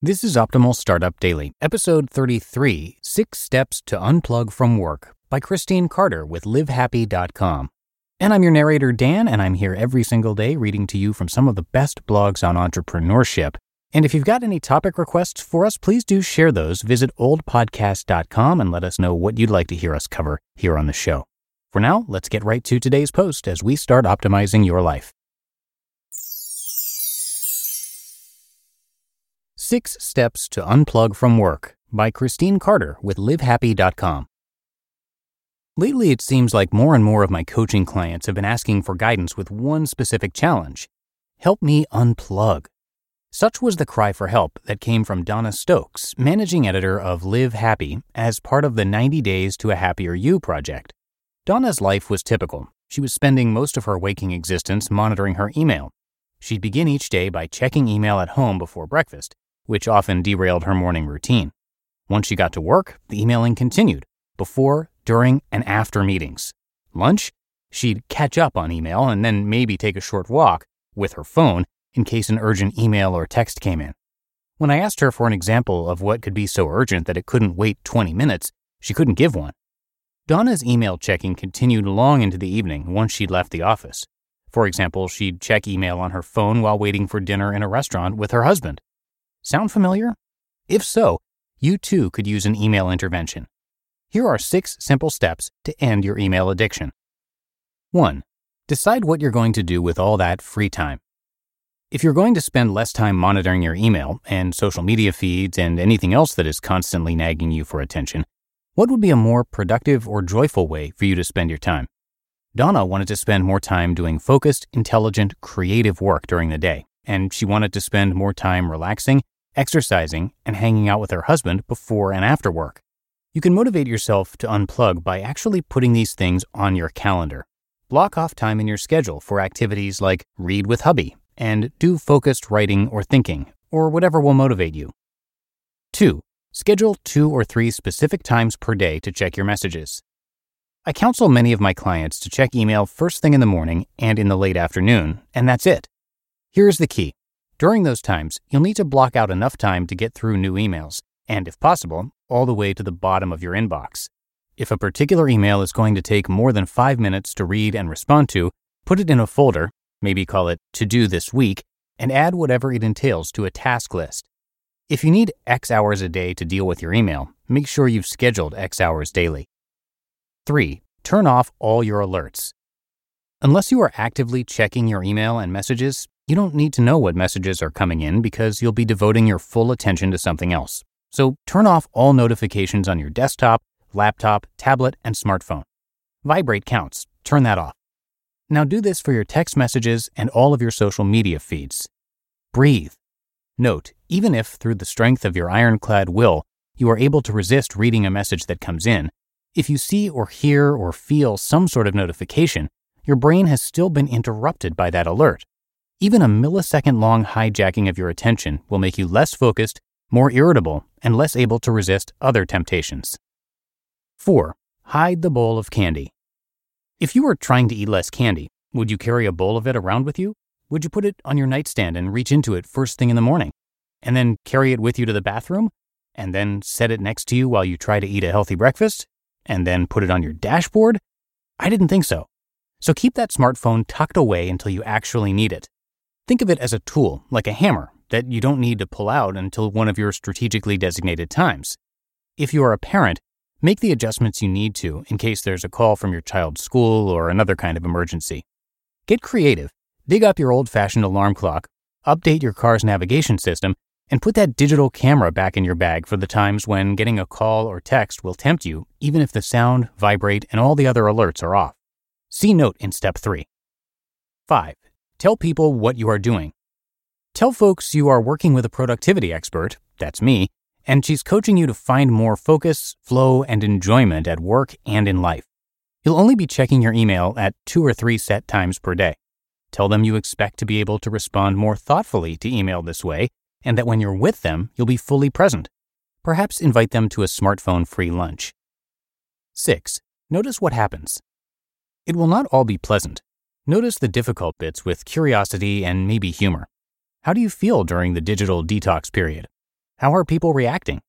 This is Optimal Startup Daily, episode 33, Six Steps to Unplug from Work by Christine Carter with livehappy.com. And I'm your narrator, Dan, and I'm here every single day reading to you from some of the best blogs on entrepreneurship. And if you've got any topic requests for us, please do share those. Visit oldpodcast.com and let us know what you'd like to hear us cover here on the show. For now, let's get right to today's post as we start optimizing your life. Six Steps to Unplug from Work by Christine Carter with livehappy.com. Lately, it seems like more and more of my coaching clients have been asking for guidance with one specific challenge help me unplug. Such was the cry for help that came from Donna Stokes, managing editor of Live Happy, as part of the 90 Days to a Happier You project. Donna's life was typical. She was spending most of her waking existence monitoring her email. She'd begin each day by checking email at home before breakfast, which often derailed her morning routine. Once she got to work, the emailing continued before, during, and after meetings. Lunch? She'd catch up on email and then maybe take a short walk with her phone in case an urgent email or text came in. When I asked her for an example of what could be so urgent that it couldn't wait 20 minutes, she couldn't give one. Donna's email checking continued long into the evening once she'd left the office. For example, she'd check email on her phone while waiting for dinner in a restaurant with her husband. Sound familiar? If so, you too could use an email intervention. Here are six simple steps to end your email addiction. 1. Decide what you're going to do with all that free time. If you're going to spend less time monitoring your email and social media feeds and anything else that is constantly nagging you for attention, what would be a more productive or joyful way for you to spend your time? Donna wanted to spend more time doing focused, intelligent, creative work during the day, and she wanted to spend more time relaxing exercising, and hanging out with her husband before and after work. You can motivate yourself to unplug by actually putting these things on your calendar. Block off time in your schedule for activities like read with hubby and do focused writing or thinking, or whatever will motivate you. 2. Schedule two or three specific times per day to check your messages. I counsel many of my clients to check email first thing in the morning and in the late afternoon, and that's it. Here's the key during those times, you'll need to block out enough time to get through new emails, and if possible, all the way to the bottom of your inbox. If a particular email is going to take more than five minutes to read and respond to, put it in a folder, maybe call it To Do This Week, and add whatever it entails to a task list. If you need X hours a day to deal with your email, make sure you've scheduled X hours daily. 3. Turn off all your alerts. Unless you are actively checking your email and messages, you don't need to know what messages are coming in because you'll be devoting your full attention to something else. So turn off all notifications on your desktop, laptop, tablet, and smartphone. Vibrate counts. Turn that off. Now do this for your text messages and all of your social media feeds. Breathe. Note, even if through the strength of your ironclad will, you are able to resist reading a message that comes in, if you see or hear or feel some sort of notification, your brain has still been interrupted by that alert. Even a millisecond long hijacking of your attention will make you less focused, more irritable, and less able to resist other temptations. 4. Hide the bowl of candy. If you were trying to eat less candy, would you carry a bowl of it around with you? Would you put it on your nightstand and reach into it first thing in the morning? And then carry it with you to the bathroom? And then set it next to you while you try to eat a healthy breakfast? And then put it on your dashboard? I didn't think so. So keep that smartphone tucked away until you actually need it. Think of it as a tool, like a hammer, that you don't need to pull out until one of your strategically designated times. If you are a parent, make the adjustments you need to in case there's a call from your child's school or another kind of emergency. Get creative. Dig up your old fashioned alarm clock, update your car's navigation system, and put that digital camera back in your bag for the times when getting a call or text will tempt you, even if the sound, vibrate, and all the other alerts are off. See note in step 3. 5. Tell people what you are doing. Tell folks you are working with a productivity expert, that's me, and she's coaching you to find more focus, flow, and enjoyment at work and in life. You'll only be checking your email at two or three set times per day. Tell them you expect to be able to respond more thoughtfully to email this way, and that when you're with them, you'll be fully present. Perhaps invite them to a smartphone free lunch. 6. Notice what happens. It will not all be pleasant. Notice the difficult bits with curiosity and maybe humor. How do you feel during the digital detox period? How are people reacting?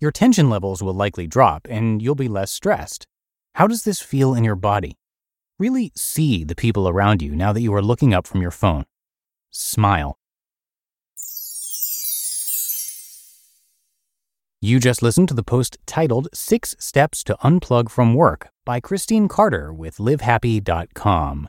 Your tension levels will likely drop and you'll be less stressed. How does this feel in your body? Really see the people around you now that you are looking up from your phone. Smile. You just listened to the post titled Six Steps to Unplug from Work by Christine Carter with livehappy.com.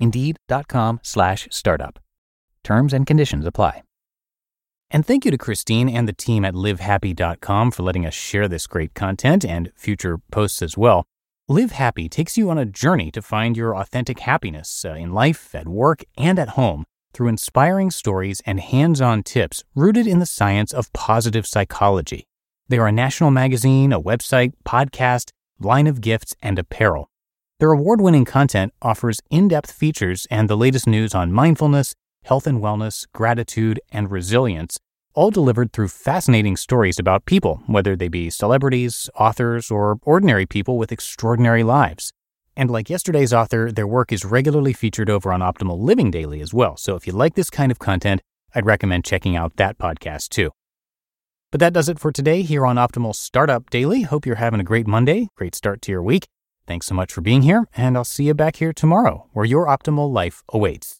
Indeed.com slash startup. Terms and conditions apply. And thank you to Christine and the team at livehappy.com for letting us share this great content and future posts as well. Live Happy takes you on a journey to find your authentic happiness uh, in life, at work, and at home through inspiring stories and hands on tips rooted in the science of positive psychology. They are a national magazine, a website, podcast, line of gifts, and apparel. Their award winning content offers in depth features and the latest news on mindfulness, health and wellness, gratitude, and resilience, all delivered through fascinating stories about people, whether they be celebrities, authors, or ordinary people with extraordinary lives. And like yesterday's author, their work is regularly featured over on Optimal Living Daily as well. So if you like this kind of content, I'd recommend checking out that podcast too. But that does it for today here on Optimal Startup Daily. Hope you're having a great Monday, great start to your week. Thanks so much for being here, and I'll see you back here tomorrow where your optimal life awaits.